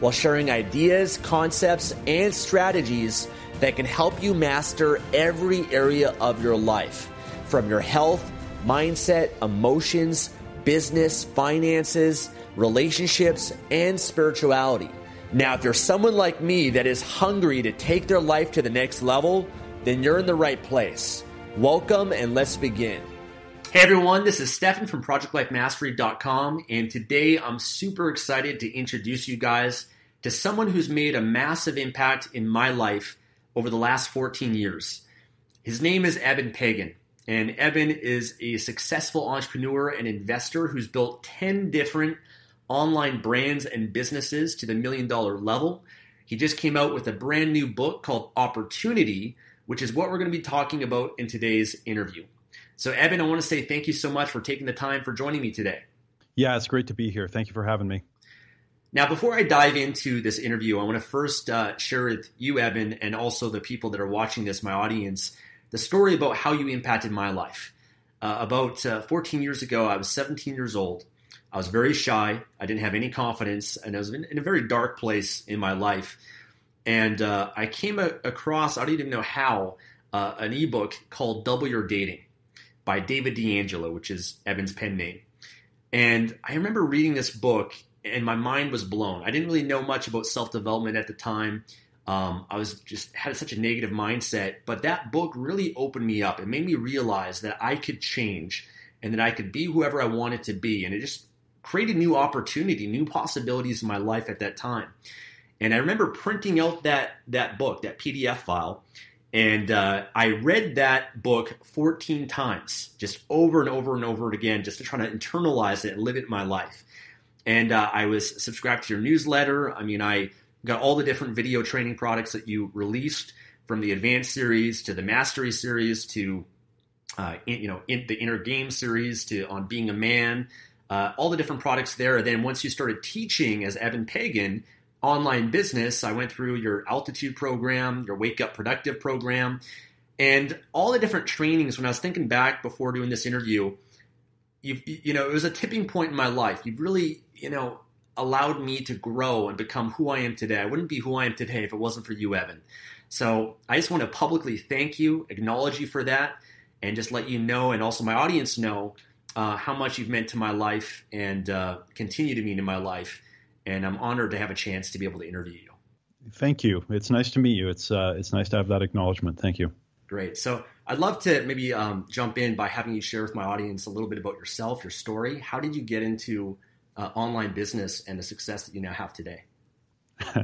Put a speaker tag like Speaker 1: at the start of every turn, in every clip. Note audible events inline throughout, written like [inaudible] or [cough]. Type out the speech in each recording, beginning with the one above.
Speaker 1: while sharing ideas, concepts, and strategies that can help you master every area of your life from your health, mindset, emotions, business, finances, relationships, and spirituality. Now, if you're someone like me that is hungry to take their life to the next level, then you're in the right place. Welcome and let's begin. Hey everyone, this is Stefan from ProjectLifeMastery.com, and today I'm super excited to introduce you guys to someone who's made a massive impact in my life over the last 14 years. His name is Eben Pagan, and Eben is a successful entrepreneur and investor who's built 10 different online brands and businesses to the million dollar level. He just came out with a brand new book called Opportunity, which is what we're going to be talking about in today's interview. So, Eben, I want to say thank you so much for taking the time for joining me today.
Speaker 2: Yeah, it's great to be here. Thank you for having me.
Speaker 1: Now, before I dive into this interview, I want to first uh, share with you, Eben, and also the people that are watching this, my audience, the story about how you impacted my life. Uh, about uh, 14 years ago, I was 17 years old. I was very shy. I didn't have any confidence, and I was in, in a very dark place in my life. And uh, I came a- across, I don't even know how, uh, an ebook called Double Your Dating by David D'Angelo, which is Eben's pen name. And I remember reading this book, and my mind was blown. I didn't really know much about self development at the time. Um, I was just had such a negative mindset, but that book really opened me up. It made me realize that I could change and that I could be whoever I wanted to be, and it just created new opportunity, new possibilities in my life at that time. And I remember printing out that that book, that PDF file, and uh, I read that book 14 times, just over and over and over again, just to try to internalize it and live it in my life. And uh, I was subscribed to your newsletter. I mean, I got all the different video training products that you released, from the advanced series to the mastery series to uh, in, you know in the inner game series to on being a man, uh, all the different products there. And then once you started teaching as Eben Pagan online business, I went through your altitude program, your wake up productive program, and all the different trainings. When I was thinking back before doing this interview, you you know it was a tipping point in my life. You really you know allowed me to grow and become who I am today. I wouldn't be who I am today if it wasn't for you, Eben. So I just want to publicly thank you, acknowledge you for that, and just let you know, and also my audience know uh, how much you've meant to my life and uh, continue to mean in my life. And I'm honored to have a chance to be able to interview you.
Speaker 2: Thank you. It's nice to meet you. It's uh, it's nice to have that acknowledgement. Thank you.
Speaker 1: Great. So I'd love to maybe um, jump in by having you share with my audience a little bit about yourself, your story. How did you get into uh, online business and the success that you now have today? [laughs]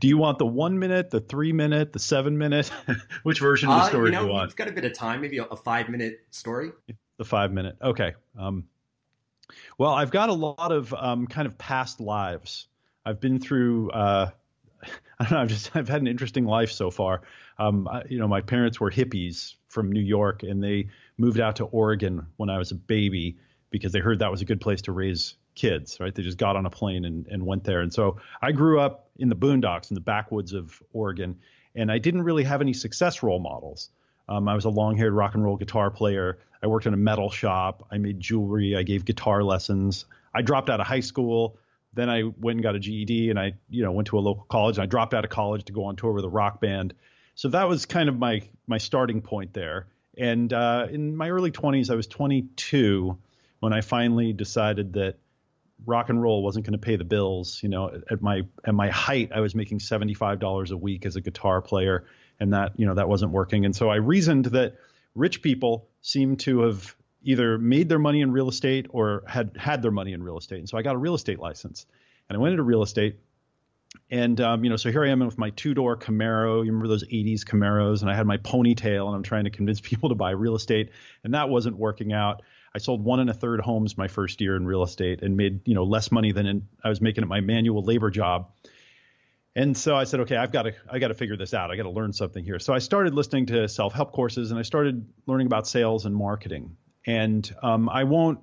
Speaker 2: do you want the one minute, the three minute, the seven minute? [laughs] Which version of the story
Speaker 1: uh, you know,
Speaker 2: do you want?
Speaker 1: You've got a bit of time, maybe a, a five minute story.
Speaker 2: The five minute. Okay. Um, well, I've got a lot of um, kind of past lives. I've been through. Uh, [laughs] I don't know. I've just I've had an interesting life so far. Um, I, you know, my parents were hippies from New York, and they moved out to Oregon when I was a baby because they heard that was a good place to raise kids. Right? They just got on a plane and, and went there. And so I grew up in the boondocks in the backwoods of Oregon, and I didn't really have any success role models. Um, I was a long-haired rock and roll guitar player. I worked in a metal shop. I made jewelry. I gave guitar lessons. I dropped out of high school. Then I went and got a GED, and I, you know, went to a local college. And I dropped out of college to go on tour with a rock band. So that was kind of my my starting point there. And uh, in my early 20s, I was 22 when I finally decided that rock and roll wasn't going to pay the bills. You know, at my at my height, I was making seventy five dollars a week as a guitar player, and that you know that wasn't working. And so I reasoned that rich people seem to have either made their money in real estate or had had their money in real estate. And so I got a real estate license, and I went into real estate. And um, you know, so here I am with my two-door Camaro. You remember those '80s Camaros? And I had my ponytail, and I'm trying to convince [laughs] people to buy real estate, and that wasn't working out. I sold one and a third homes my first year in real estate and made you know less money than in, I was making at my manual labor job. And so I said, okay, I've got to I got to figure this out. I got to learn something here. So I started listening to self help courses and I started learning about sales and marketing. And um, I won't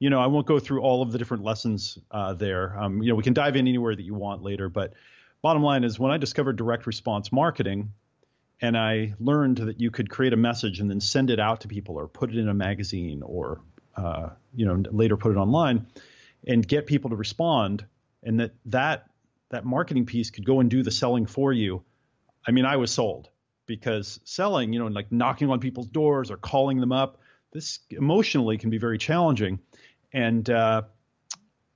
Speaker 2: you know I won't go through all of the different lessons uh, there. Um, you know we can dive in anywhere that you want later. But bottom line is when I discovered direct response marketing, and I learned that you could create a message and then send it out to people or put it in a magazine or uh, you know, later put it online and get people to respond, and that that that marketing piece could go and do the selling for you. I mean, I was sold because selling, you know, like knocking on people's doors or calling them up, this emotionally can be very challenging. And uh,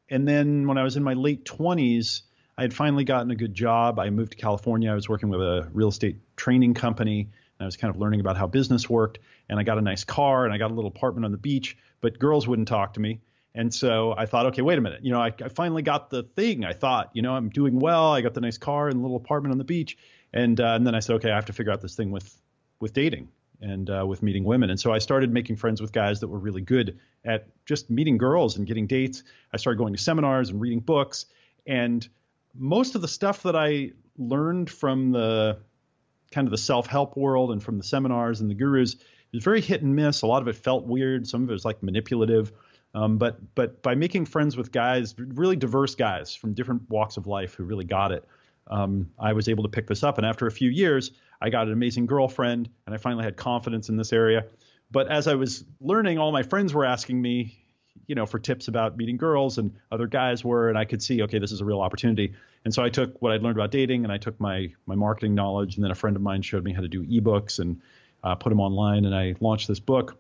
Speaker 2: and then when I was in my late twenties, I had finally gotten a good job. I moved to California. I was working with a real estate training company, and I was kind of learning about how business worked. And I got a nice car, and I got a little apartment on the beach but girls wouldn't talk to me. And so I thought, okay, wait a minute. You know, I, I, finally got the thing. I thought, you know, I'm doing well. I got the nice car and little apartment on the beach. And uh, and then I said, okay, I have to figure out this thing with with dating and uh, with meeting women. And so I started making friends with guys that were really good at just meeting girls and getting dates. I started going to seminars and reading books. And most of the stuff that I learned from the kind of the self help world and from the seminars and the gurus was very hit and miss. A lot of it felt weird. Some of it was like manipulative. Um, but but by making friends with guys, really diverse guys from different walks of life who really got it, um, I was able to pick this up. And after a few years, I got an amazing girlfriend, and I finally had confidence in this area. But as I was learning, all my friends were asking me, you know, for tips about meeting girls, and other guys were, and I could see, okay, this is a real opportunity. And so I took what I'd learned about dating, and I took my my marketing knowledge, and then a friend of mine showed me how to do ebooks and uh, put them online, and I launched this book,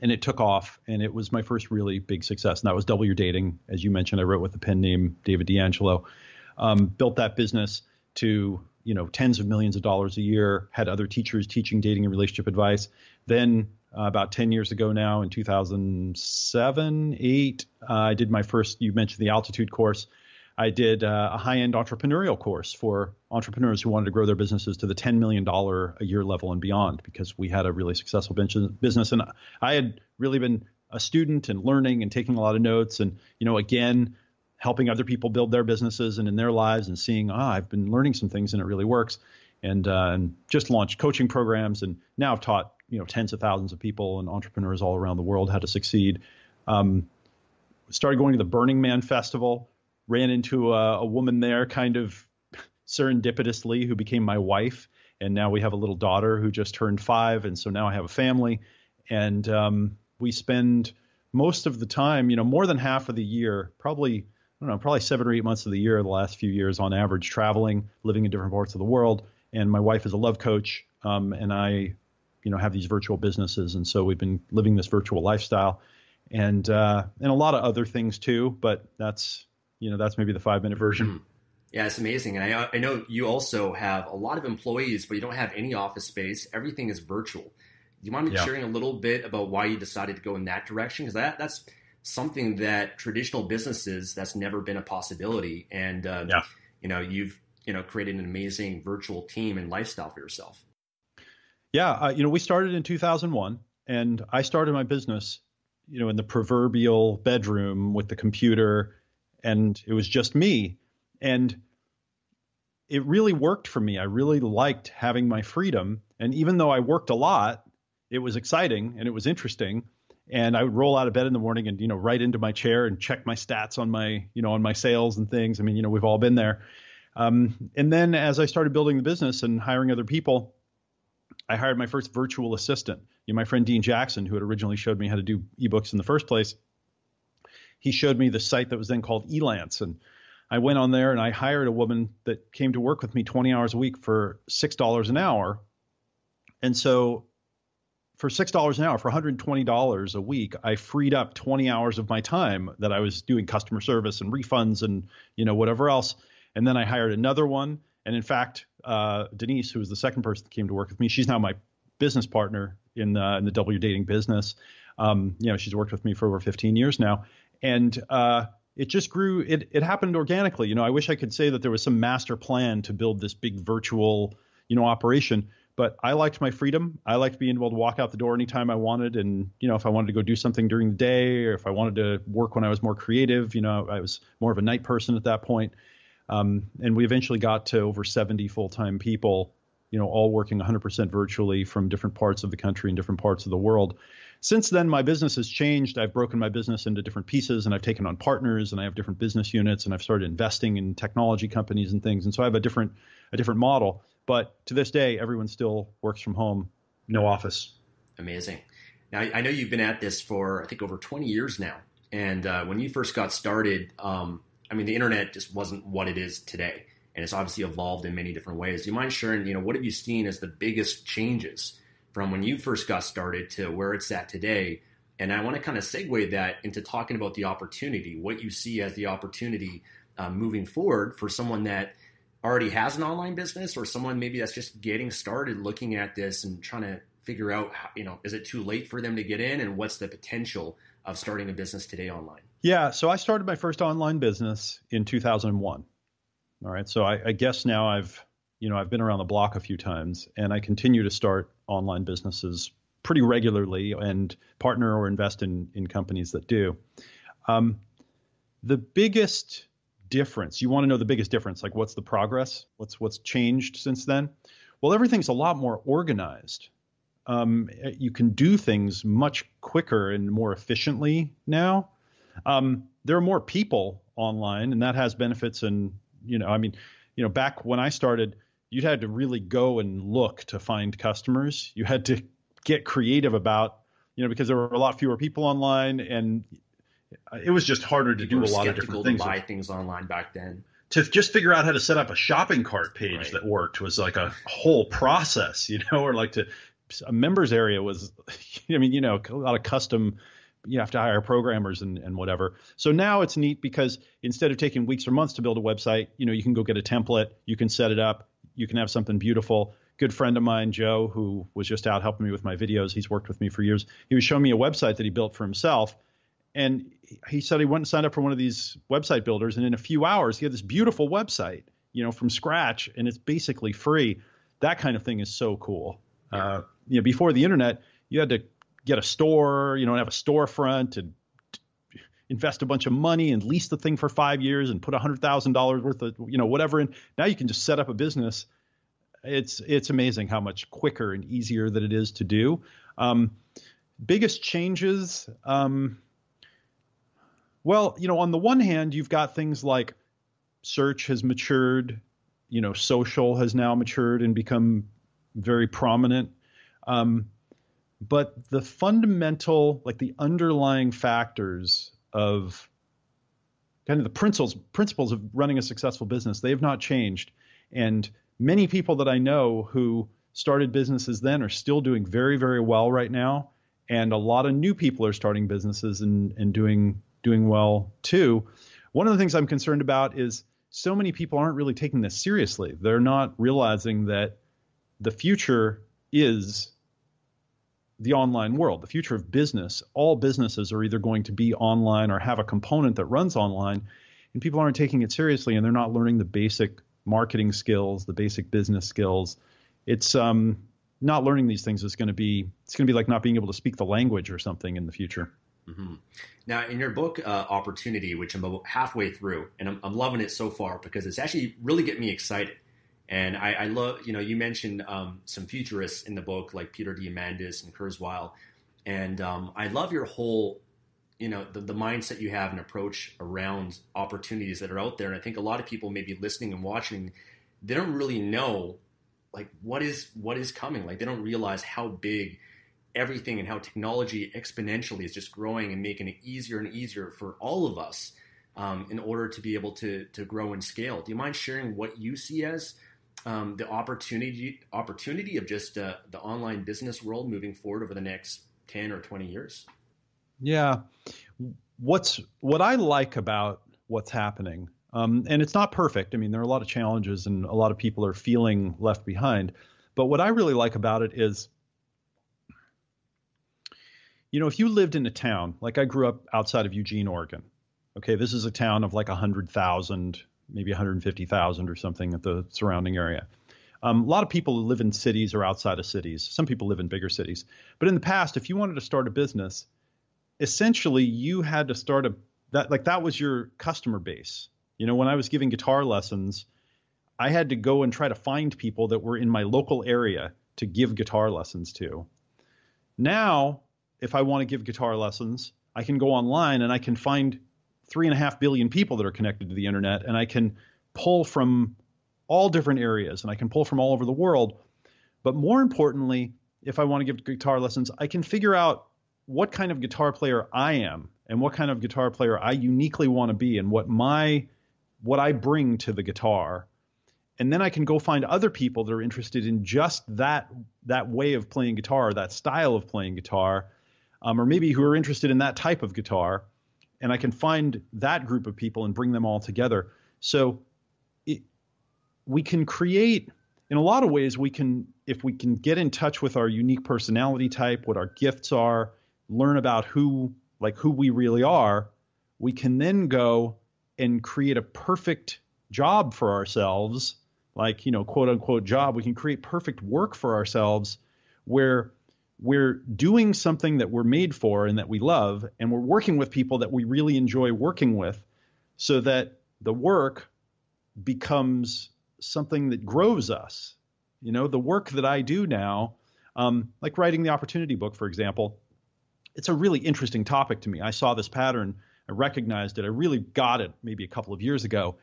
Speaker 2: and it took off, and it was my first really big success. And that was Double Your Dating, as you mentioned. I wrote with the pen name David D'Angelo. Um, built that business to you know tens of millions of dollars a year. Had other teachers teaching dating and relationship advice. Then uh, about 10 years ago now, in 2007, eight, uh, I did my first. You mentioned the altitude course. I did uh, a high end entrepreneurial course for entrepreneurs who wanted to grow their businesses to the $10 million a year level and beyond because we had a really successful business. And I had really been a student and learning and taking a lot of notes and, you know, again, helping other people build their businesses and in their lives and seeing, ah, I've been learning some things and it really works. And, uh, and just launched coaching programs and now I've taught, you know, tens of thousands of people and entrepreneurs all around the world how to succeed. Um, started going to the Burning Man Festival ran into a, a woman there kind of serendipitously who became my wife. And now we have a little daughter who just turned five. And so now I have a family. And um, we spend most of the time, you know, more than half of the year, probably, I don't know, probably seven or eight months of the year, the last few years on average, traveling, living in different parts of the world. And my wife is a love coach. Um, and I, you know, have these virtual businesses. And so we've been living this virtual lifestyle and, uh, and a lot of other things too, but that's, you know that's maybe the five minute version. Mm-hmm.
Speaker 1: Yeah, it's amazing, and I, I know you also have a lot of employees, but you don't have any office space. Everything is virtual. Do you mind me yeah. sharing a little bit about why you decided to go in that direction? Because that that's something that traditional businesses that's never been a possibility, and um, yeah. you know you've you know created an amazing virtual team and lifestyle for yourself.
Speaker 2: Yeah, uh, you know we started in 2001, and I started my business, you know, in the proverbial bedroom with the computer and it was just me. And it really worked for me. I really liked having my freedom. And even though I worked a lot, it was exciting and it was interesting. And I would roll out of bed in the morning and, you know, right into my chair and check my stats on my, you know, on my sales and things. I mean, you know, we've all been there. Um, and then as I started building the business and hiring other people, I hired my first virtual assistant. You know, my friend Dean Jackson, who had originally showed me how to do ebooks in the first place, he showed me the site that was then called Elance. And I went on there and I hired a woman that came to work with me 20 hours a week for $6 an hour. And so for six dollars an hour, for one hundred twenty dollars a week, I freed up twenty hours of my time that I was doing customer service and refunds and you know whatever else. And then I hired another one. And in fact, uh, Denise, who was the second person that came to work with me, she's now my business partner in the, in the double dating business. Um, you know, she's worked with me for over 15 years now, and uh, it just grew. It it happened organically. You know, I wish I could say that there was some master plan to build this big virtual, you know, operation but I liked my freedom. I liked being able to walk out the door anytime I wanted, and you know, if I wanted to go do something during the day, or if I wanted to work when I was more creative, you know, I was more of a night person at that point. Um, and we eventually got to over 70 full-time people, you know, all working 100% virtually from different parts of the country and different parts of the world. Since then, my business has changed. I've broken my business into different pieces, and I've taken on partners, and I have different business units, and I've started investing in technology companies and things. And so I have a different a different model. But to this day, everyone still works from home, no office.
Speaker 1: Amazing. Now, I know you've been at this for, I think, over 20 years now. And uh, when you first got started, um, I mean, the internet just wasn't what it is today. And it's obviously evolved in many different ways. Do you mind sharing, you know, what have you seen as the biggest changes from when you first got started to where it's at today? And I want to kind of segue that into talking about the opportunity, what you see as the opportunity uh, moving forward for someone that – already has an online business or someone maybe that's just getting started looking at this and trying to figure out how, you know is it too late for them to get in and what's the potential of starting a business today online?
Speaker 2: Yeah. So i started my first online business in 2001 all right. So I, I guess now i've you know i've been around the block a few times and i continue to start online businesses pretty regularly and partner or invest in in companies that do um, the biggest difference. You want to know the biggest difference, like what's the progress, what's what's changed since then. Well, everything's a lot more organized. Um, you can do things much quicker and more efficiently now. Um, there are more people online, and that has benefits. And you know, I mean, you know, back when I started, you had to really go and look to find customers. You had to get creative about, you know, because there were a lot fewer people online, and it was just harder to
Speaker 1: People
Speaker 2: do a lot of different things.
Speaker 1: To buy things online back then.
Speaker 2: To just figure out how to set up a shopping cart page right. that worked was like a whole process, you know, or like to a members area was, [laughs] I mean, you know, a lot of custom. You have to hire programmers and, and whatever. So now it's neat because instead of taking weeks or months to build a website, you know, you can go get a template, you can set it up, you can have something beautiful good friend of mine, Joe, who was just out helping me with my videos. He's worked with me for years. He was showing me a website that he built for himself, and he said he went and signed up for one of these website builders, and in a few hours he had this beautiful website, you know, from scratch, and it's basically free. That kind of thing is so cool. Yeah. Uh, you know, before the internet, you had to get a store, you know, and have a storefront and invest a bunch of money and lease the thing for five years and put a hundred thousand dollars worth of, you know, whatever And Now you can just set up a business. It's it's amazing how much quicker and easier that it is to do. Um, biggest changes. Um, well, you know, on the one hand, you've got things like search has matured, you know, social has now matured and become very prominent. Um, but the fundamental, like the underlying factors of kind of the principles principles of running a successful business, they have not changed. And many people that I know who started businesses then are still doing very, very well right now. And a lot of new people are starting businesses and, and doing doing well too. One of the things I'm concerned about is so many people aren't really taking this seriously. They're not realizing that the future is the online world, the future of business. All businesses are either going to be online or have a component that runs online, and people aren't taking it seriously and they're not learning the basic marketing skills, the basic business skills. It's um, not learning these things is going to be it's going to be like not being able to speak the language or something in the future.
Speaker 1: Mm-hmm. Now, in your book, uh, Opportunity, which I'm halfway through, and I'm, I'm, loving it so far because it's actually really getting me excited. And I, I love, you know, you mentioned um, some futurists in the book like Peter Diamandis and Kurzweil, and um, I love your whole, you know, the, the mindset you have and approach around opportunities that are out there. And I think a lot of people maybe listening and watching, they don't really know like what is what is coming. Like they don't realize how big everything and how technology exponentially is just growing and making it easier and easier for all of us um, in order to be able to to grow and scale. Do you mind sharing what you see as um, the opportunity opportunity of just uh, the online business world moving forward over the next ten or twenty years?
Speaker 2: Yeah, what's what I like about what's happening, um, and it's not perfect. I mean, there are a lot of challenges, and a lot of people are feeling left behind. But what I really like about it is, you know, if you lived in a town like I grew up outside of Eugene, Oregon. Okay, this is a town of like a hundred thousand maybe 150,000 or something at the surrounding area. Um, a lot of people live in cities or outside of cities. Some people live in bigger cities. But in the past, if you wanted to start a business, essentially you had to start a that like that was your customer base. You know, when I was giving guitar lessons, I had to go and try to find people that were in my local area to give guitar lessons to. Now, if I want to give guitar lessons, I can go online and I can find three and a half billion people that are connected to the internet, and I can pull from all different areas and I can pull from all over the world. But more importantly, if I want to give guitar lessons, I can figure out what kind of guitar player I am and what kind of guitar player I uniquely want to be and what my what I bring to the guitar. And then I can go find other people that are interested in just that that way of playing guitar, that style of playing guitar, um, or maybe who are interested in that type of guitar and I can find that group of people and bring them all together. So it, we can create, in a lot of ways, we can, if we can get in touch with our unique personality type, what our gifts are, learn about who, like who we really are, we can then go and create a perfect job for ourselves, like, you know, quote unquote job. We can create perfect work for ourselves where we're doing something that we're made for and that we love, and we're working with people that we really enjoy working with so that the work becomes something that grows us. You know, the work that I do now, um, like writing the opportunity book, for example, it's a really interesting topic to me. I saw this pattern, I recognized it, I really got it maybe a couple of years ago.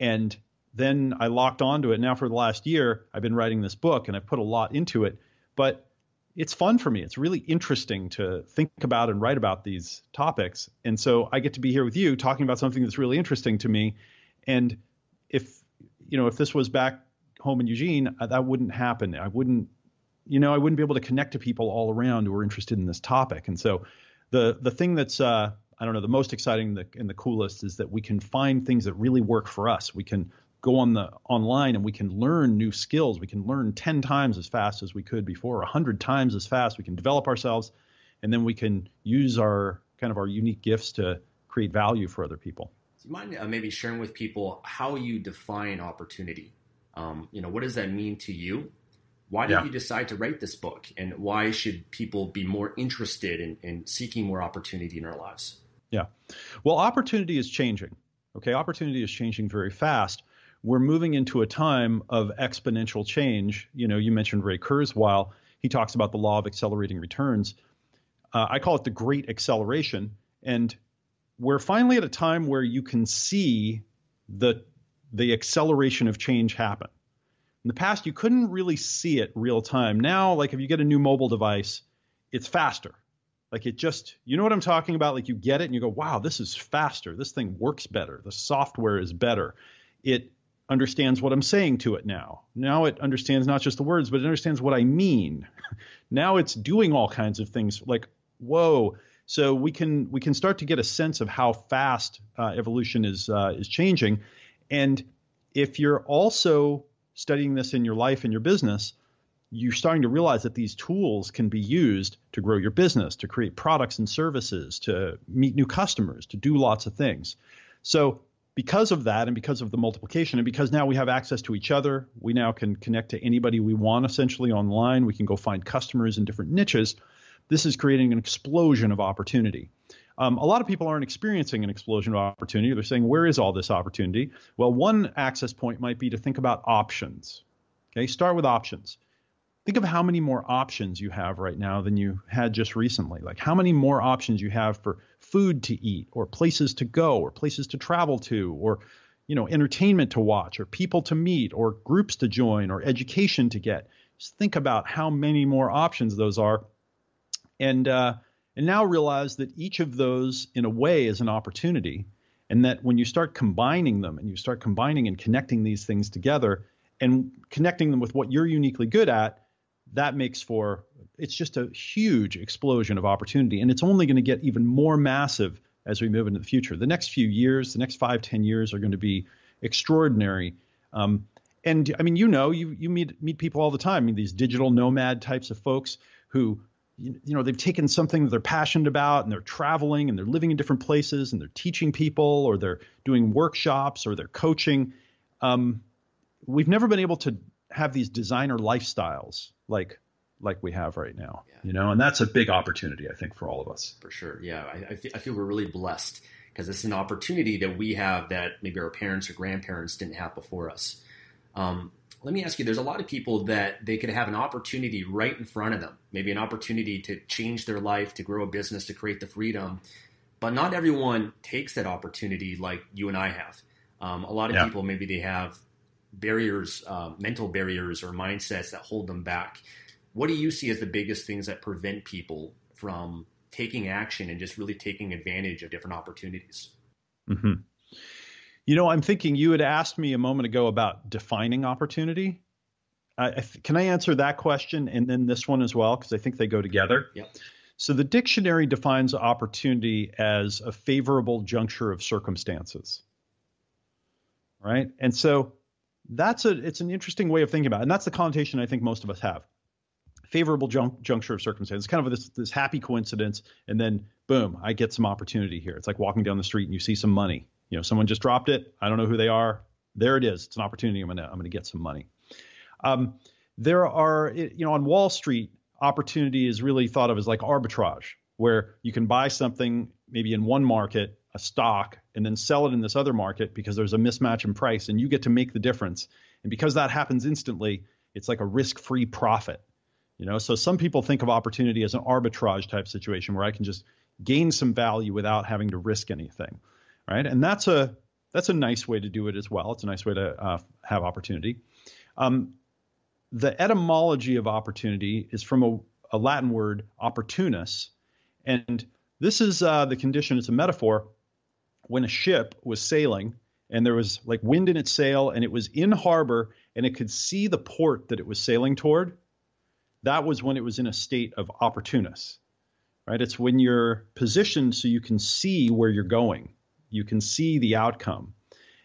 Speaker 2: And then I locked onto it. Now, for the last year, I've been writing this book and I've put a lot into it. But it's fun for me. It's really interesting to think about and write about these topics. And so I get to be here with you talking about something that's really interesting to me. And if you know, if this was back home in Eugene, uh, that wouldn't happen. I wouldn't, you know, I wouldn't be able to connect to people all around who are interested in this topic. And so the the thing that's uh, I don't know the most exciting and the coolest is that we can find things that really work for us. We can go on the online and we can learn new skills. We can learn 10 times as fast as we could before, 100 times as fast. We can develop ourselves and then we can use our kind of our unique gifts to create value for other people.
Speaker 1: Do you mind uh, maybe sharing with people how you define opportunity? Um, you know, what does that mean to you? Why did yeah. you decide to write this book? And why should people be more interested in, in seeking more opportunity in their lives?
Speaker 2: Yeah. Well, opportunity is changing. Okay. Opportunity is changing very fast we're moving into a time of exponential change. You know, you mentioned Ray Kurzweil. He talks about the law of accelerating returns. Uh, I call it the great acceleration. And we're finally at a time where you can see the the acceleration of change happen. In the past, you couldn't really see it real time. Now, like if you get a new mobile device, it's faster. Like it just, you know what I'm talking about? Like you get it and you go, wow, this is faster. This thing works better. The software is better. It understands what I'm saying to it now. Now it understands not just the words, but it understands what I mean. [laughs] now it's doing all kinds of things like, whoa. So we can we can start to get a sense of how fast uh, evolution is uh, is changing, and if you're also studying this in your life and your business, you're starting to realize that these tools can be used to grow your business, to create products and services, to meet new customers, to do lots of things. So because of that and because of the multiplication and because now we have access to each other we now can connect to anybody we want essentially online. We can go find customers in different niches. This is creating an explosion of opportunity. Um, a lot of people aren't experiencing an explosion of opportunity. They're saying where is all this opportunity? Well one access point might be to think about options. Okay start with options think of how many more options you have right now than you had just recently. Like how many more options you have for food to eat or places to go or places to travel to or you know entertainment to watch or people to meet or groups to join or education to get. Just think about how many more options those are, and uh, and now realize that each of those in a way is an opportunity, and that when you start combining them and you start combining and connecting these things together, and connecting them with what you're uniquely good at, that makes for it's just a huge explosion of opportunity. And it's only going to get even more massive as we move into the future. The next few years, the next five, ten years are going to be extraordinary. Um, and I mean, you know, you you meet meet people all the time. I mean, these digital nomad types of folks who you, you know they've taken something that they're passionate about and they're traveling and they're living in different places and they're teaching people or they're doing workshops or they're coaching. Um, we've never been able to have these designer lifestyles like like we have right now yeah. you know and that's a big opportunity i think for all of us
Speaker 1: for sure yeah i, I, feel, I feel we're really blessed because it's an opportunity that we have that maybe our parents or grandparents didn't have before us um, let me ask you there's a lot of people that they could have an opportunity right in front of them maybe an opportunity to change their life to grow a business to create the freedom but not everyone takes that opportunity like you and i have um, a lot of yeah. people maybe they have barriers, uh, mental barriers or mindsets that hold them back. What do you see as the biggest things that prevent people from taking action and just really taking advantage of different opportunities?
Speaker 2: Mm-hmm. You know, I'm thinking you had asked me a moment ago about defining opportunity. I, can I answer that question and then this one as well? Because I think they go together.
Speaker 1: Yep.
Speaker 2: So the dictionary defines opportunity as a favorable juncture of circumstances. Right. And so that's a it's an interesting way of thinking about it. And that's the connotation I think most of us have. Favorable juncture of circumstance. Kind of this this happy coincidence, and then boom, I get some opportunity here. It's like walking down the street and you see some money. You know, someone just dropped it. I don't know who they are. There it is. It's an opportunity. I'm gonna I'm gonna get some money. Um, there are you know on Wall Street, opportunity is really thought of as like arbitrage, where you can buy something maybe in one market a stock and then sell it in this other market because there's a mismatch in price and you get to make the difference. And because that happens instantly, it's like a risk-free profit. You know, so some people think of opportunity as an arbitrage type situation where I can just gain some value without having to risk anything, right? And that's a that's a nice way to do it as well. It's a nice way to uh, have opportunity. Um, the etymology of opportunity is from a, a Latin word opportunus, and this is uh, the condition. It's a metaphor when a ship was sailing and there was like wind in its sail and it was in harbor and it could see the port that it was sailing toward, that was when it was in a state of opportunus. Right? It's when you're positioned so you can see where you're going. You can see the outcome.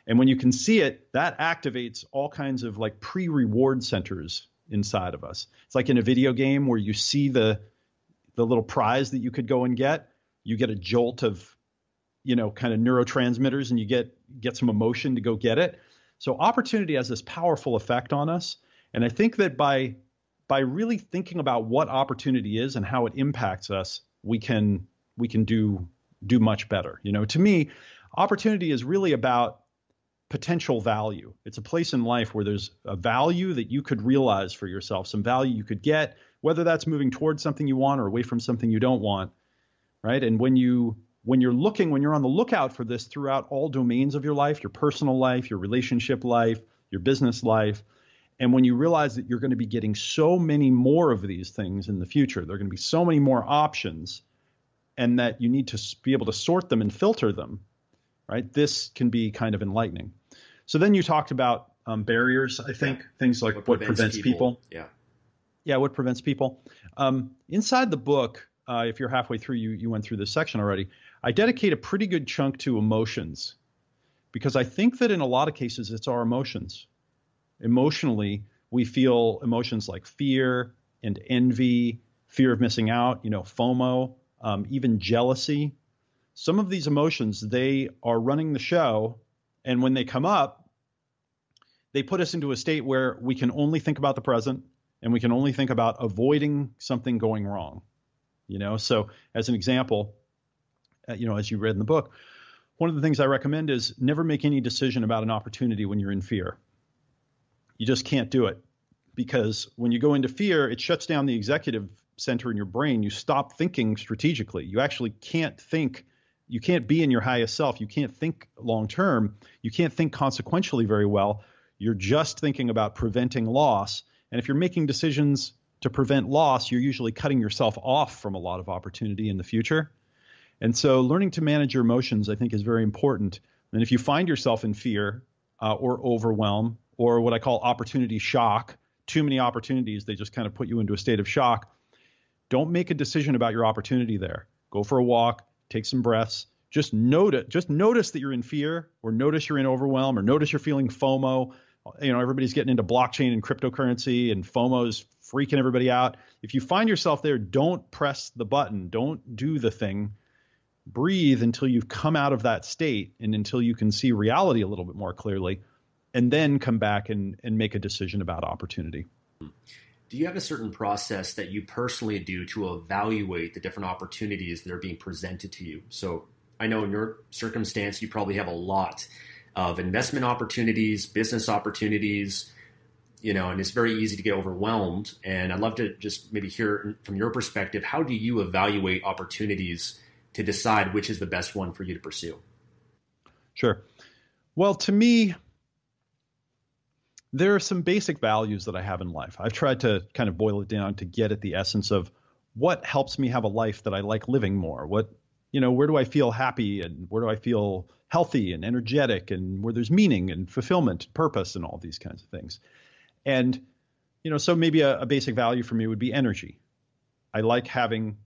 Speaker 2: And when you can see it, that activates all kinds of like pre-reward centers inside of us. It's like in a video game where you see the the little prize that you could go and get, you get a jolt of you know kind of neurotransmitters and you get get some emotion to go get it. So opportunity has this powerful effect on us. And i think that by by really thinking about what opportunity is and how it impacts us we can we can do do much better. You know to me opportunity is really about potential value. It's a place in life where there's a value that you could realize for yourself some value you could get whether that's moving towards something you want or away from something you don't want right? And when you when you're looking, when you're on the lookout for this throughout all domains of your life, your personal life, your relationship life, your business life, and when you realize that you're going to be getting so many more of these things in the future, there are going to be so many more options, and that you need to be able to sort them and filter them, right? This can be kind of enlightening. So then you talked about um, barriers, I think, yeah. things like what, what prevents, prevents people. people.
Speaker 1: Yeah.
Speaker 2: Yeah, what prevents people. Um, inside the book, uh, if you're halfway through, you, you went through this section already. I dedicate a pretty good chunk to emotions because I think that in a lot of cases it's our emotions. Emotionally, we feel emotions like fear and envy, fear of missing out, you know, FOMO, um, even jealousy. Some of these emotions, they are running the show, and when they come up, they put us into a state where we can only think about the present and we can only think about avoiding something going wrong. You know, so as an example, Uh, you know, as you read in the book, one of the things I recommend is never make any decision about an opportunity when you're in fear. You just can't do it because when you go into fear, it shuts down the executive center in your brain. You stop thinking strategically. You actually can't think. You can't be in your highest self. You can't think long term. You can't think consequentially very well. You're just thinking about preventing loss. And if you're making decisions to prevent loss, you're usually cutting yourself off from a lot of opportunity in the future. And so learning to manage your emotions, I think, is very important. And if you find yourself in fear uh, or overwhelm or what I call opportunity shock. Too many opportunities, they just kind of put you into a state of shock. Don't make a decision about your opportunity there. Go for a walk, take some breaths. Just notice, just notice that you're in fear, or notice you're in overwhelm, or notice you're feeling FOMO. You know, everybody's getting into blockchain and cryptocurrency, and FOMO's freaking everybody out. If you find yourself there, don't press the button. Don't do the thing. Breathe until you've come out of that state and until you can see reality a little bit more clearly and then come back and, and make a decision about opportunity.
Speaker 1: Do you have a certain process that you personally do to evaluate the different opportunities that are being presented to you? So I know in your circumstance, you probably have a lot of investment opportunities, business opportunities, you know, and it's very easy to get overwhelmed. And I'd love to just maybe hear from your perspective, how do you evaluate opportunities to decide which is the best one for you to pursue?
Speaker 2: Sure. Well, to me, there are some basic values that I have in life. I've tried to kind of boil it down to get at the essence of what helps me have a life that I like living more. What, you know, where do I feel happy and where do I feel healthy and energetic and where there's meaning and fulfillment, and purpose, and all these kinds of things. And, you know, so maybe a, a basic value for me would be energy. I like having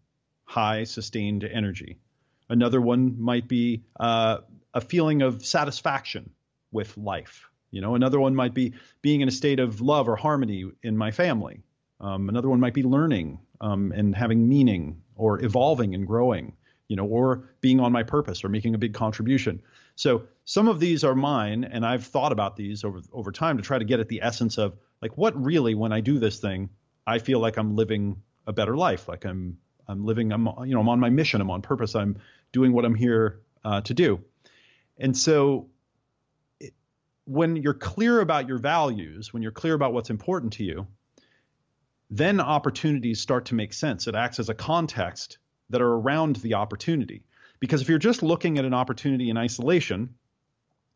Speaker 2: high sustained energy. Another one might be uh, a feeling of satisfaction with life you know, another one might be being in a state of love or harmony in my family. Um, another one might be learning um, and having meaning or evolving and growing, you know, or being on my purpose or making a big contribution. So some of these are mine, and I've thought about these over over time to try to get at the essence of like what really, when I do this thing, I feel like I'm living a better life, like I'm I'm living, I'm you know, I'm on my mission, I'm on purpose, I'm doing what I'm here uh, to do. And so when you're clear about your values, when you're clear about what's important to you, then opportunities start to make sense. It acts as a context that are around the opportunity. Because if you're just looking at an opportunity in isolation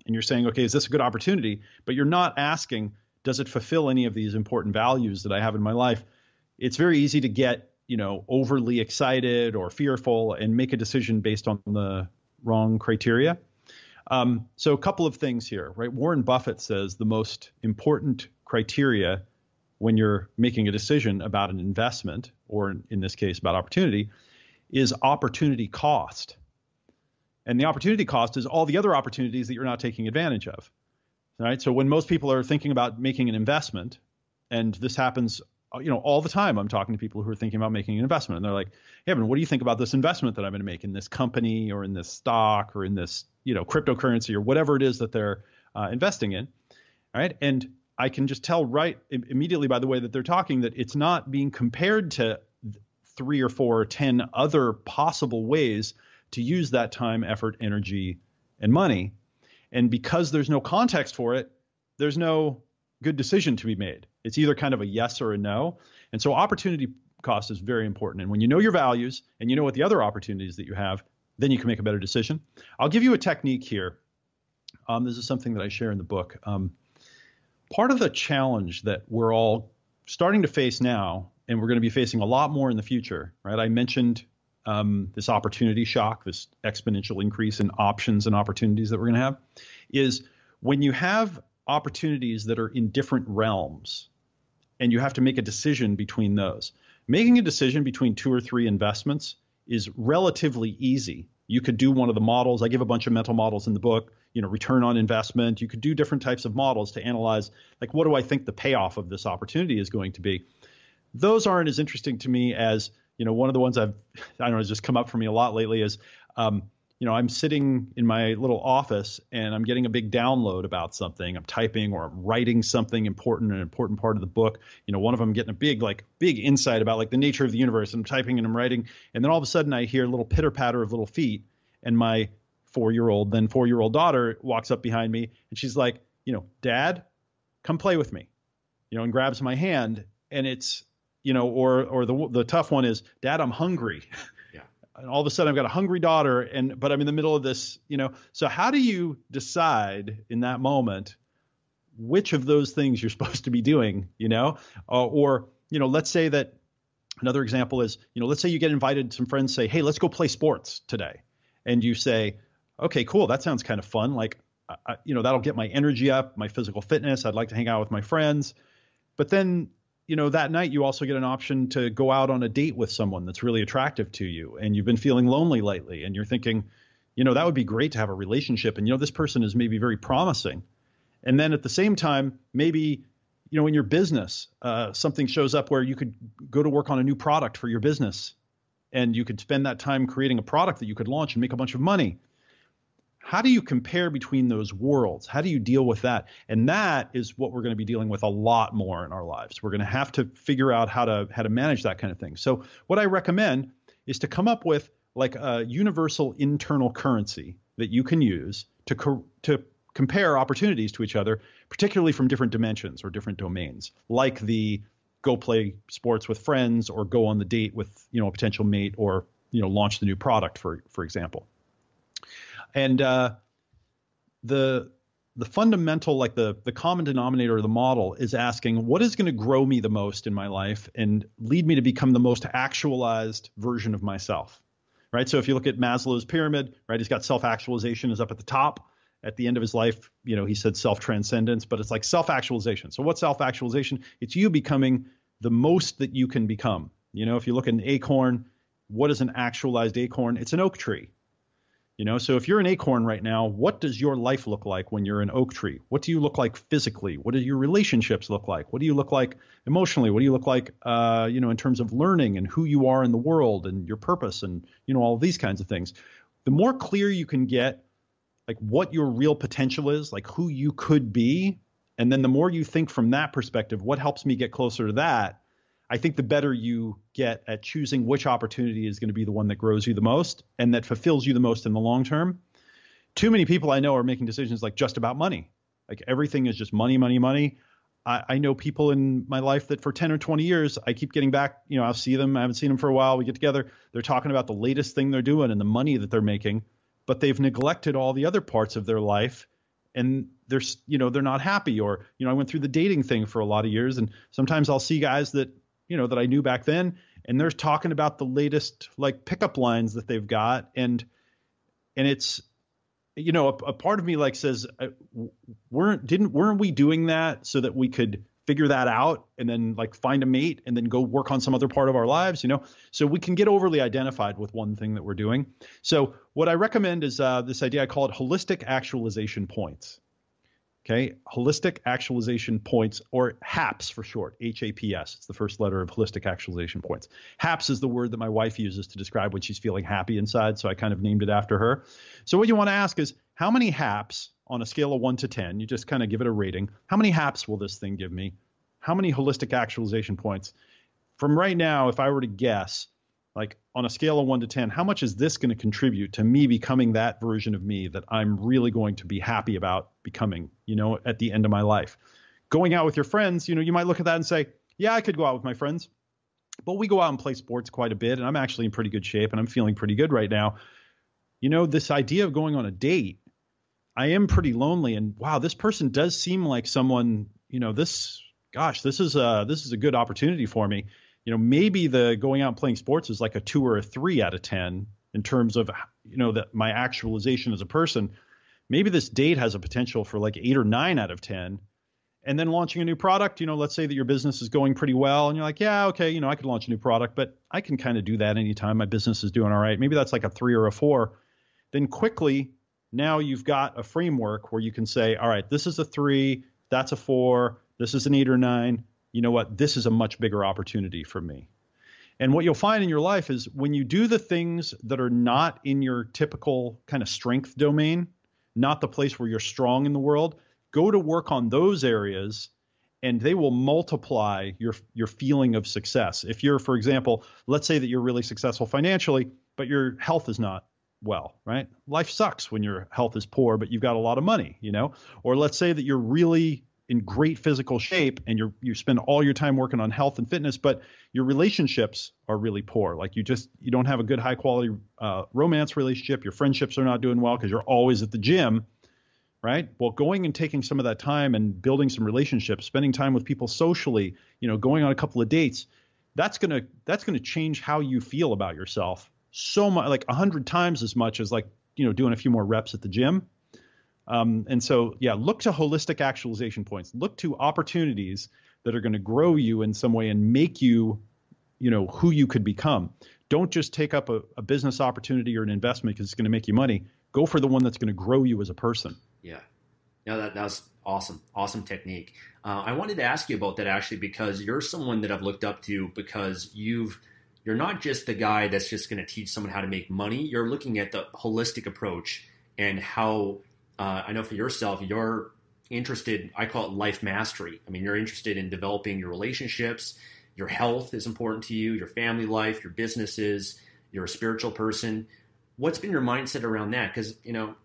Speaker 2: and you're saying, okay, is this a good opportunity? But you're not asking, does it fulfill any of these important values that I have in my life? It's very easy to get, you know, overly excited or fearful and make a decision based on the wrong criteria. Um, so a couple of things here, right? Warren Buffett says the most important criteria when you're making a decision about an investment, or in this case about opportunity, is opportunity cost. And the opportunity cost is all the other opportunities that you're not taking advantage of. Right? So when most people are thinking about making an investment, and this happens you know, all the time I'm talking to people who are thinking about making an investment and they're like, hey, Eben, what do you think about this investment that I'm going to make in this company or in this stock or in this, you know, cryptocurrency or whatever it is that they're uh, investing in. All right. And I can just tell right immediately by the way that they're talking that it's not being compared to three or four or 10 other possible ways to use that time, effort, energy, and money. And because there's no context for it, there's no good decision to be made. It's either kind of a yes or a no. And so opportunity cost is very important. And when you know your values and you know what the other opportunities that you have, then you can make a better decision. I'll give you a technique here. Um, this is something that I share in the book. Um, part of the challenge that we're all starting to face now, and we're going to be facing a lot more in the future, right? I mentioned um, this opportunity shock, this exponential increase in options and opportunities that we're going to have, is when you have opportunities that are in different realms and you have to make a decision between those. Making a decision between two or three investments is relatively easy. You could do one of the models. I give a bunch of mental models in the book, you know, return on investment. You could do different types of models to analyze like what do I think the payoff of this opportunity is going to be. Those aren't as interesting to me as, you know, one of the ones I've [laughs] I don't know has just come up for me a lot lately is um, you know, I'm sitting in my little office and I'm getting a big download about something. I'm typing or I'm writing something important, an important part of the book. You know, one of them getting a big, like, big insight about like the nature of the universe. I'm typing and I'm writing, and then all of a sudden I hear a little pitter patter of little feet, and my four year old, then four year old daughter walks up behind me and she's like, you know, Dad, come play with me, you know, and grabs my hand, and it's, you know, or or the the tough one is, Dad, I'm hungry. [laughs] and all of a sudden I've got a hungry daughter and but I'm in the middle of this, you know. So how do you decide in that moment which of those things you're [laughs] supposed to be doing, you know? Uh, or, you know, let's say that another example is, you know, let's say you get invited some friends say, "Hey, let's go play sports today." And you say, "Okay, cool. That sounds kind of fun. Like I, you know, that'll get my energy up, my physical fitness. I'd like to hang out with my friends. But then, you know, that night you also get an option to go out on a date with someone that's really attractive to you and you've been feeling lonely lately and you're thinking, you know, that would be great to have a relationship and you know this person is maybe very promising. And then at the same time, maybe you know, in your business, uh, something shows up where you could go to work on a new product for your business and you could spend that time creating a product that you could launch and make a bunch of money. How do you compare between those worlds? How do you deal with that? And that is what we're going to be dealing with a lot more in our lives. We're going to have to figure out how to how to manage that kind of thing. So what I recommend is to come up with like a universal internal currency that you can use to co- to compare opportunities to each other, particularly from different dimensions or different domains, like the go play sports with friends or go on the date with you know a potential mate or you know launch the new product for for example. And uh, the the fundamental like the the common denominator of the model is asking what is going to grow me the most in my life and lead me to become the most actualized version of myself right so if you look at maslow's pyramid right he's got self-actualization is up at the top at the end of his life, you know, he said self transcendence, but it's like self actualization. So, what's self actualization? It's you becoming the most that you can become. You know, if you look at an acorn, what is an actualized acorn? It's an oak tree. You know, so if you're an acorn right now, what does your life look like when you're an oak tree? What do you look like physically? What do your relationships look like? What do you look like emotionally? What do you look like, uh, you know, in terms of learning and who you are in the world and your purpose and you know all these kinds of things? The more clear you can get like what your real potential is, like who you could be. And then the more you think from that perspective, what helps me get closer to that? I think the better you get at choosing which opportunity is going to be the one that grows you the most and that fulfills you the most in the long term. Too many people I know are making decisions like just about money. Like everything is just money, money, money. I, I, know people in my life that for 10 or 20 years, I keep getting back, you know, I'll see them. I haven't seen them for a while. We get together. They're talking about the latest thing they're doing and the money that they're making but they've neglected all the other parts of their life and they're you know they're not happy or you know I went through the dating thing for a lot of years and sometimes I'll see guys that you know that I knew back then. And they're talking about the latest like pickup lines that they've got. And and it's you know a, a part of me like says uh, weren't didn't weren't we doing that so that we could figure that out and then like find a mate and then go work on some other part of our lives you know? So we can get overly identified with one thing that we're doing. So what i recommend is uh, this idea i call it holistic actualization points okay holistic actualization points or haps for short h-a-p-s it's the first letter of holistic actualization points haps is the word that my wife uses to describe when she's feeling happy inside so i kind of named it after her so what you want to ask is how many haps on a scale of one to 10, you just kind of give it a rating. How many haps will this thing give me? How many holistic actualization points? From right now, if I were to guess, like on a scale of one to 10, how much is this going to contribute to me becoming that version of me that I'm really going to be happy about becoming, you know, at the end of my life? Going out with your friends, you know, you might look at that and say, yeah, I could go out with my friends, but we go out and play sports quite a bit, and I'm actually in pretty good shape and I'm feeling pretty good right now. You know, this idea of going on a date I am pretty lonely, and wow, this person does seem like someone. You know, this gosh, this is a this is a good opportunity for me. You know, maybe the going out and playing sports is like a two or a three out of ten in terms of you know that my actualization as a person. Maybe this date has a potential for like eight or nine out of ten. And then launching a new product, you know, let's say that your business is going pretty well, and you're like, yeah, okay, you know, I could launch a new product, but I can kind of do that anytime my business is doing all right. Maybe that's like a three or a four. Then quickly now you've got a framework where you can say, all right, this is a three, that's a four, this is an eight or nine. You know what? This is a much bigger opportunity for me. And what you'll find in your life is when you do the things that are not in your typical kind of strength domain, not the place where you're strong in the world, go to work on those areas and they will multiply your your feeling of success. If you're for example, let's say that you're really successful financially, but your health is not well, right? Life sucks when your health is poor, but you've got a lot of money, you know? Or let's say that you're really in great physical shape and you you spend all your time working on health and fitness, but your relationships are really poor. Like you just you don't have a good high quality uh, romance relationship. Your friendships are not doing well because you're always at the gym, right? Well, going and taking some of that time and building some relationships, spending time with people socially, you know, going on a couple of dates, that's gonna that's gonna change how you feel about yourself so much, like a hundred times as much as like you know doing a few more reps at the gym. Um, and so, yeah, look to holistic actualization points. Look to opportunities that are going to grow you in some way and make you, you know, who you could become. Don't just take up a, a business opportunity or an investment because it's going to make you money. Go for the one that's going to grow you as a person.
Speaker 1: Yeah. No, that, that was awesome. Awesome technique. Uh, I wanted to ask you about that actually because you're someone that I've looked up to because you've you're not just the guy that's just going to teach someone how to make money. You're looking at the holistic approach and how uh, I know for yourself, you're interested. I call it life mastery. I mean, you're interested in developing your relationships. Your health is important to you. Your family life, your businesses. You're a spiritual person. What's been your mindset around that? Because you know,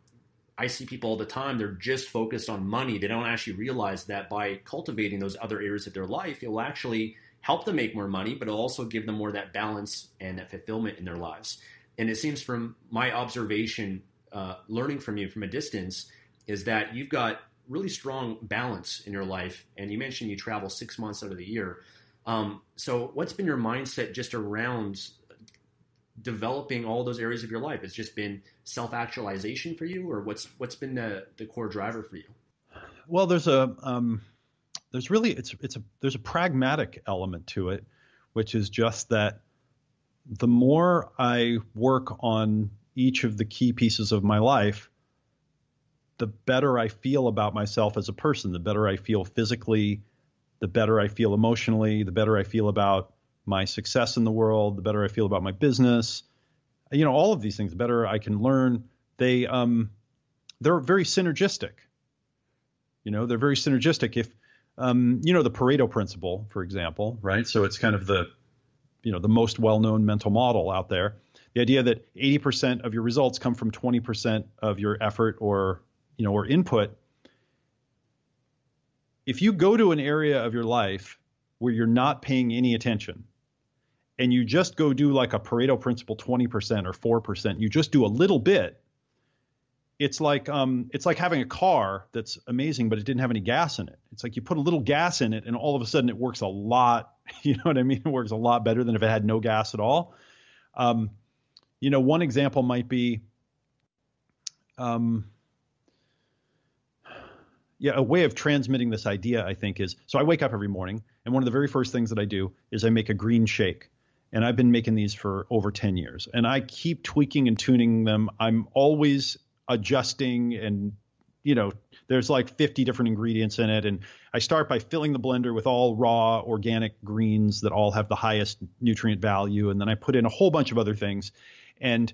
Speaker 1: I see people all the time, they're just focused on money. They don't actually realize that by cultivating those other areas of their life, it will actually help them make more money, but it'll also give them more that balance and that fulfillment in their lives. And it seems from my observation, uh, learning from you from a distance, is that you've got really strong balance in your life. And you mentioned you travel six months out of the year. Um, so, what's been your mindset just around developing all those areas of your life? It's just been self actualization for you, or what's what's been the the core driver for you?
Speaker 2: Well, there's a um, there's really it's it's a there's a pragmatic element to it, which is just that the more I work on each of the key pieces of my life, the better I feel about myself as a person, the better I feel physically, the better I feel emotionally, the better I feel about my success in the world, the better I feel about my business. You know, all of these things, the better I can learn. They um, they're very synergistic. You know, they're very synergistic. If um, you know the Pareto principle, for example, right? So it's kind of the you know the most well-known mental model out there. The idea that 80% of your results come from 20% of your effort or you know or input. If you go to an area of your life where you're not paying any attention, and you just go do like a Pareto principle 20% or 4%, you just do a little bit, it's like um, it's like having a car that's amazing, but it didn't have any gas in it. It's like you put a little gas in it, and all of a sudden it works a lot. [laughs] You know what I mean? It works a lot better than if it had no gas at all. Um, you know, one example might be, um, yeah, a way of transmitting this idea, I think, is so I wake up every morning, and one of the very first things that I do is I make a green shake. And I've been making these for over 10 years. And I keep tweaking and tuning them. I'm always adjusting and you know there's like 50 different ingredients in it. And I start by filling the blender with all raw organic greens that all have the highest nutrient value. And then I put in a whole bunch of other things and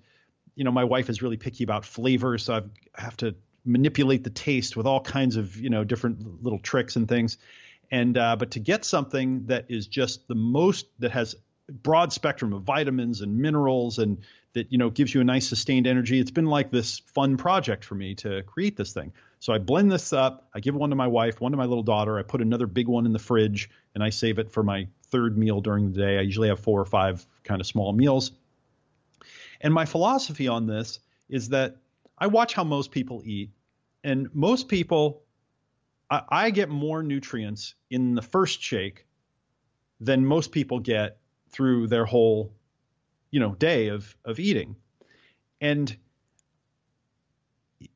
Speaker 2: you know my wife is really picky about flavor so I've, I have to manipulate the taste with all kinds of you know different little tricks and things and uh, but to get something that is just the most that has broad spectrum of vitamins and minerals and that you know gives you a nice sustained energy. It's been like this fun project for me to create this thing. So I blend this up. I give one to my wife, one to my little daughter. I put another big one in the fridge, and I save it for my third meal during the day. I usually have four or five kind of small meals. And my philosophy on this is that I watch how most people eat, and most people, I, I get more nutrients in the first shake than most people get through their whole you know day of of eating. And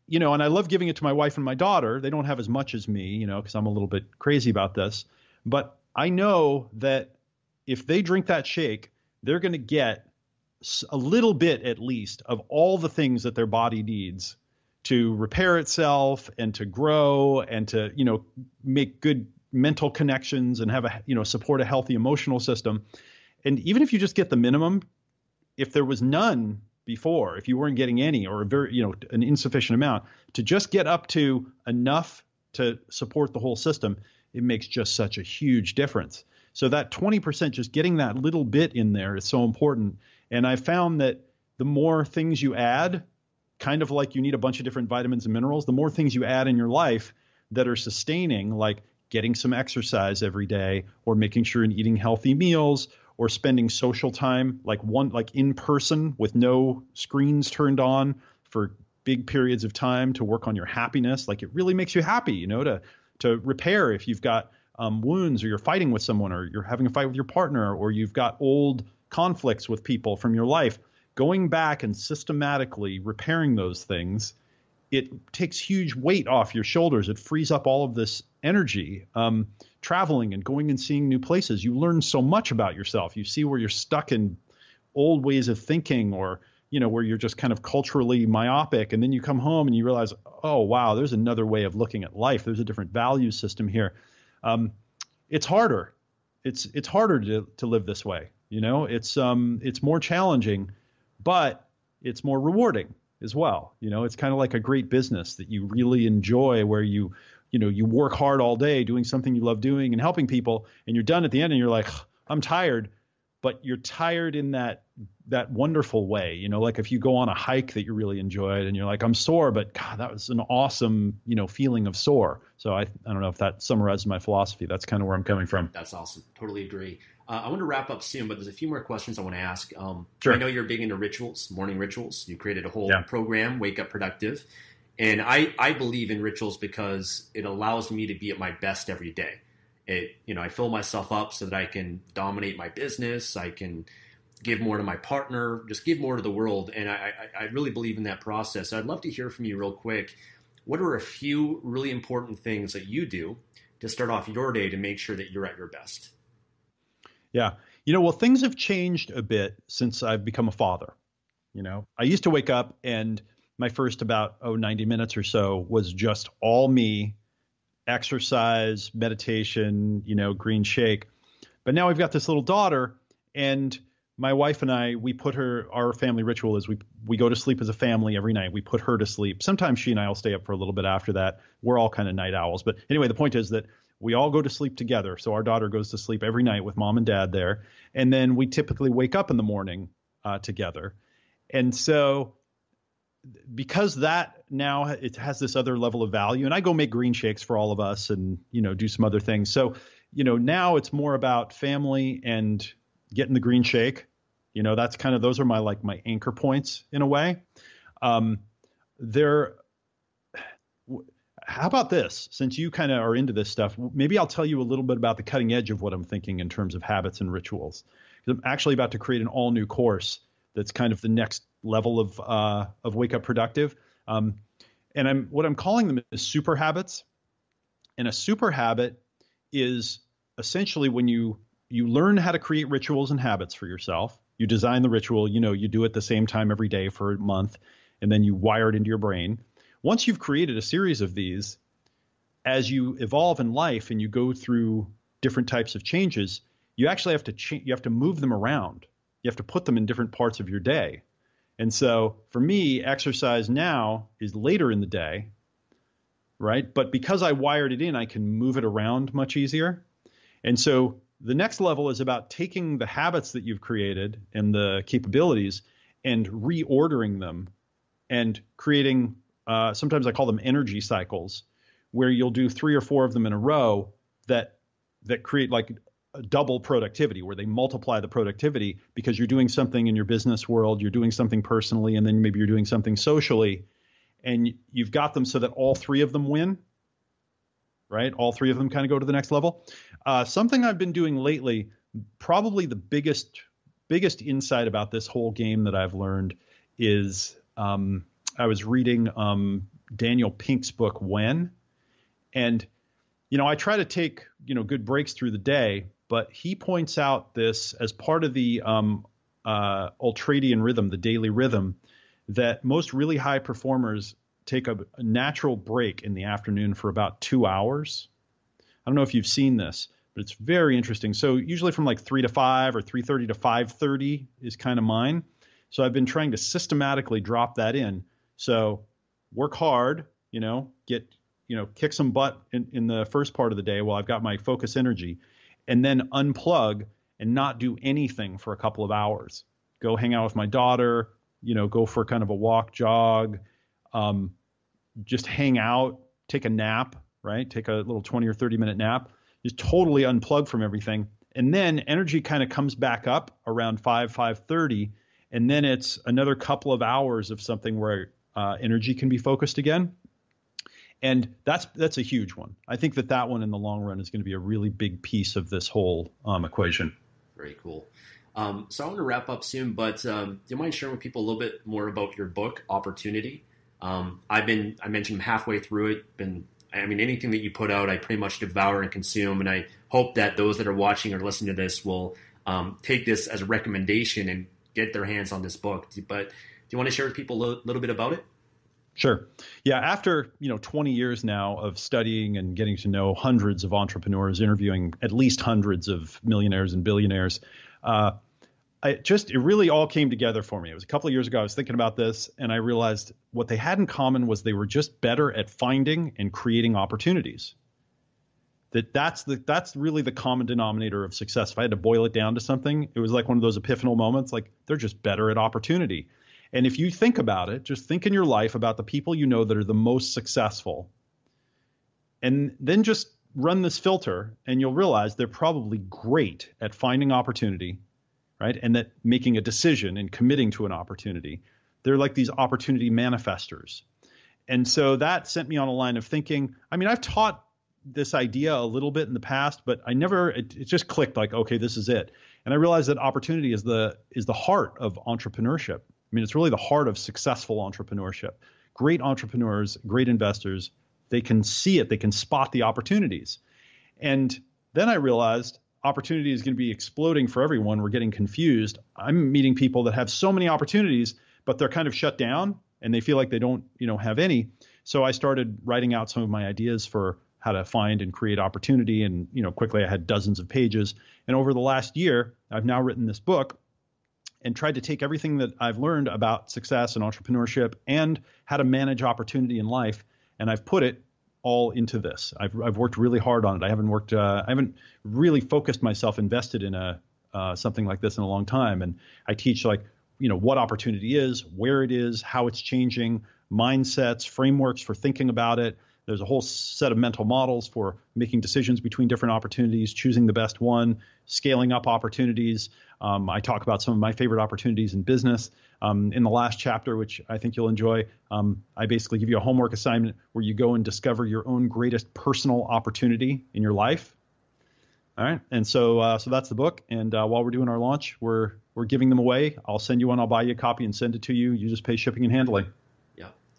Speaker 2: you know and i love giving it to my wife and my daughter. They don't have as much as me you know because i'm a little bit crazy about this. But i know that if they drink that shake they're going to get a little bit at least of all the things that their body needs to repair itself and to grow and to you know make good mental connections and have a you know support a healthy emotional system and even if you just get the minimum, if there was none before, if you weren't getting any or a very, you know, an insufficient amount, to just get up to enough to support the whole system, it makes just such a huge difference. So that 20%, just getting that little bit in there is so important. And I found that the more things you add, kind of like you need a bunch of different vitamins and minerals, the more things you add in your life that are sustaining, like getting some exercise every day or making sure you're eating healthy meals or spending social time like one like in person with no screens turned on for big periods of time to work on your happiness. Like it really makes you happy you know to to repair if you've got um, wounds or you're fighting with someone or you're having a fight with your partner or you've got old conflicts with people from your life going back and systematically repairing those things it takes huge weight off your shoulders. It frees up all of this energy. Um, traveling and going and seeing new places, you learn so much about yourself. You see where you're stuck in old ways of thinking or you know where you're just kind of culturally myopic and then you come home and you realize oh wow there's another way of looking at life there's a different value system here um, it's harder it's it's harder to, to live this way you know it's um it's more challenging but it's more rewarding as well. You know, it's kind of like a great business that you really enjoy where you, you know, you work hard all day doing something you love doing and helping people and you're done at the end and you're like, I'm tired, but you're tired in that that wonderful way. You know, like if you go on a hike that you really enjoyed and you're like, I'm sore, but God, that was an awesome, you know, feeling of sore. So I I don't know if that summarizes my philosophy. That's kind of where I'm coming from.
Speaker 1: That's awesome. Totally agree. Uh, I want to wrap up soon, but there's a few more questions I want to ask. Um,
Speaker 2: sure.
Speaker 1: I know you're big into rituals, morning rituals. You created a whole yeah. program, Wake Up Productive. And I, I believe in rituals because it allows me to be at my best every day. It, you know, I fill myself up so that I can dominate my business. I can give more to my partner, just give more to the world. And I, I, I really believe in that process. I'd love to hear from you real quick. What are a few really important things that you do to start off your day to make sure that you're at your best?
Speaker 2: Yeah. You know, well, things have changed a bit since I've become a father. You know, I used to wake up and my first about, oh, 90 minutes or so was just all me, exercise, meditation, you know, green shake. But now we've got this little daughter and my wife and I, we put her. Our family ritual is we we go to sleep as a family every night. We put her to sleep. Sometimes she and I will stay up for a little bit after that. We're all kind of night owls, but anyway, the point is that we all go to sleep together. So our daughter goes to sleep every night with mom and dad there. And then we typically wake up in the morning uh, together. And so because that now it has this other level of value and I go make green shakes for all of us and you know do some other things. So, you know, now it's more about family and getting the green shake. You know, that's kind of those are my like my anchor points in a way. Um, there how about this? Since you kind of are into this stuff, maybe I'll tell you a little bit about the cutting edge of what I'm thinking in terms of habits and rituals. I'm actually about to create an all new course that's kind of the next level of uh, of Wake Up Productive. Um, and I'm what I'm calling them is super habits. And a super habit is essentially when you you learn how to create rituals and habits for yourself. You design the ritual, you know, you do it the same time every day for a month, and then you wire it into your brain once you've created a series of these, as you evolve in life and you go through different types of changes, you actually have to cha- you have to move them around. You have to put them in different parts of your day. And so for me, exercise now is later in the day, right? But because I wired it in, I can move it around much easier. And so the next level is about taking the habits that you've created and the capabilities and reordering them and creating uh, sometimes I call them energy cycles, where you'll do three or four of them in a row that that create like double productivity, where they multiply the productivity because you're doing something in your business world, you're doing something personally, and then maybe you're doing something socially, and you've got them so that all three of them win. Right, all three of them kind of go to the next level. Uh, something I've been doing lately, probably the biggest biggest insight about this whole game that I've learned is um, I was reading um, Daniel Pink's book When, and you know I try to take you know good breaks through the day, but he points out this as part of the um, uh, ultradian rhythm, the daily rhythm, that most really high performers take a, a natural break in the afternoon for about two hours. I don't know if you've seen this, but it's very interesting. So usually from like three to five or three thirty to five thirty is kind of mine. So I've been trying to systematically drop that in so work hard, you know, get, you know, kick some butt in, in the first part of the day while I've got my focus energy, and then unplug and not do anything for a couple of hours. Go hang out with my daughter, you know, go for kind of a walk, jog, um, just hang out, take a nap, right? Take a little 20 or 30 minute nap, just totally unplug from everything. And then energy kind of comes back up around 5, 5.30. And then it's another couple of hours of something where uh, energy can be focused again. And that's that's a huge one. I think that that one in the long run is going to be a really big piece of this whole um, equation.
Speaker 1: Very cool. Um, so I want to wrap up soon, but um, do you mind sharing with people a little bit more about your book, Opportunity? Um, I've been, I mentioned halfway through it. Been, I mean, anything that you put out, I pretty much devour and consume. And I hope that those that are watching or listening to this will um, take this as a recommendation and get their hands on this book. But you want to share with people a little bit about it?
Speaker 2: Sure. Yeah. After you know 20 years now of studying and getting to know hundreds of entrepreneurs, interviewing at least hundreds of millionaires and billionaires, uh, I just it really all came together for me. It was a couple of years ago. I was thinking about this, and I realized what they had in common was they were just better at finding and creating opportunities. That that's the that's really the common denominator of success. If I had to boil it down to something, it was like one of those epiphanal moments. Like they're just better at opportunity. And if you think about it, just think in your life about the people you know that are the most successful. And then just run this filter and you'll realize they're probably great at finding opportunity, right? And that making a decision and committing to an opportunity. They're like these opportunity manifestors. And so that sent me on a line of thinking. I mean, I've taught this idea a little bit in the past, but I never it, it just clicked like, okay, this is it. And I realized that opportunity is the is the heart of entrepreneurship. I mean, it's really the heart of successful entrepreneurship. Great entrepreneurs, great investors, they can see it, they can spot the opportunities. And then I realized opportunity is going to be exploding for everyone. We're getting confused. I'm meeting people that have so many opportunities, but they're kind of shut down and they feel like they don't, you know, have any. So I started writing out some of my ideas for how to find and create opportunity and, you know, quickly I had dozens of pages. And over the last year, I've now written this book and tried to take everything that I've learned about success and entrepreneurship and how to manage opportunity in life, and I've put it all into this. I've I've worked really hard on it. I haven't worked. Uh, I haven't really focused myself, invested in a uh, something like this in a long time. And I teach like you know what opportunity is, where it is, how it's changing, mindsets, frameworks for thinking about it. There's a whole set of mental models for making decisions between different opportunities, choosing the best one, scaling up opportunities. Um, I talk about some of my favorite opportunities in business. Um, in the last chapter, which I think you'll enjoy, um, I basically give you a homework assignment where you go and discover your own greatest personal opportunity in your life. All right, and so uh, so that's the book. And uh, while we're doing our launch, we're we're giving them away. I'll send you one. I'll buy you a copy and send it to you. You just pay shipping and handling.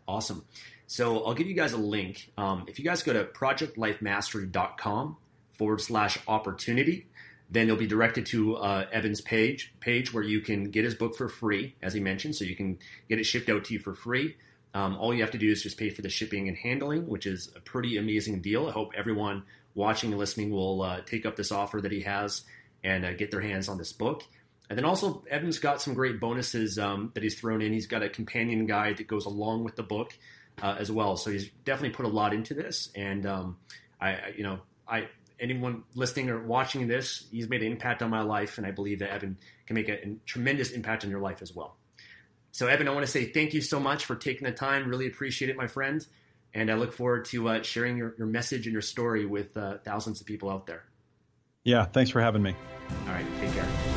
Speaker 1: Awesome. So I'll give you guys a link. Um, if you guys go to projectlifemastery.com forward slash opportunity, then you'll be directed to uh, Eben's page page where you can get his book for free, as he mentioned. So you can get it shipped out to you for free. Um, all you have to do is just pay for the shipping and handling, which is a pretty amazing deal. I hope everyone watching and listening will uh, take up this offer that he has and uh, get their hands on this book. And then also, Eben's got some great bonuses um, that he's thrown in. He's got a companion guide that goes along with the book uh, as well. So he's definitely put a lot into this. And um, I, you know, I anyone listening or watching this, he's made an impact on my life, and I believe that Eben can make a, a tremendous impact on your life as well. So, Eben, I want to say thank you so much for taking the time. Really appreciate it, my friend. And I look forward to uh, sharing your, your message and your story with uh, thousands of people out there.
Speaker 2: Yeah, thanks for having me.
Speaker 1: All right, take care.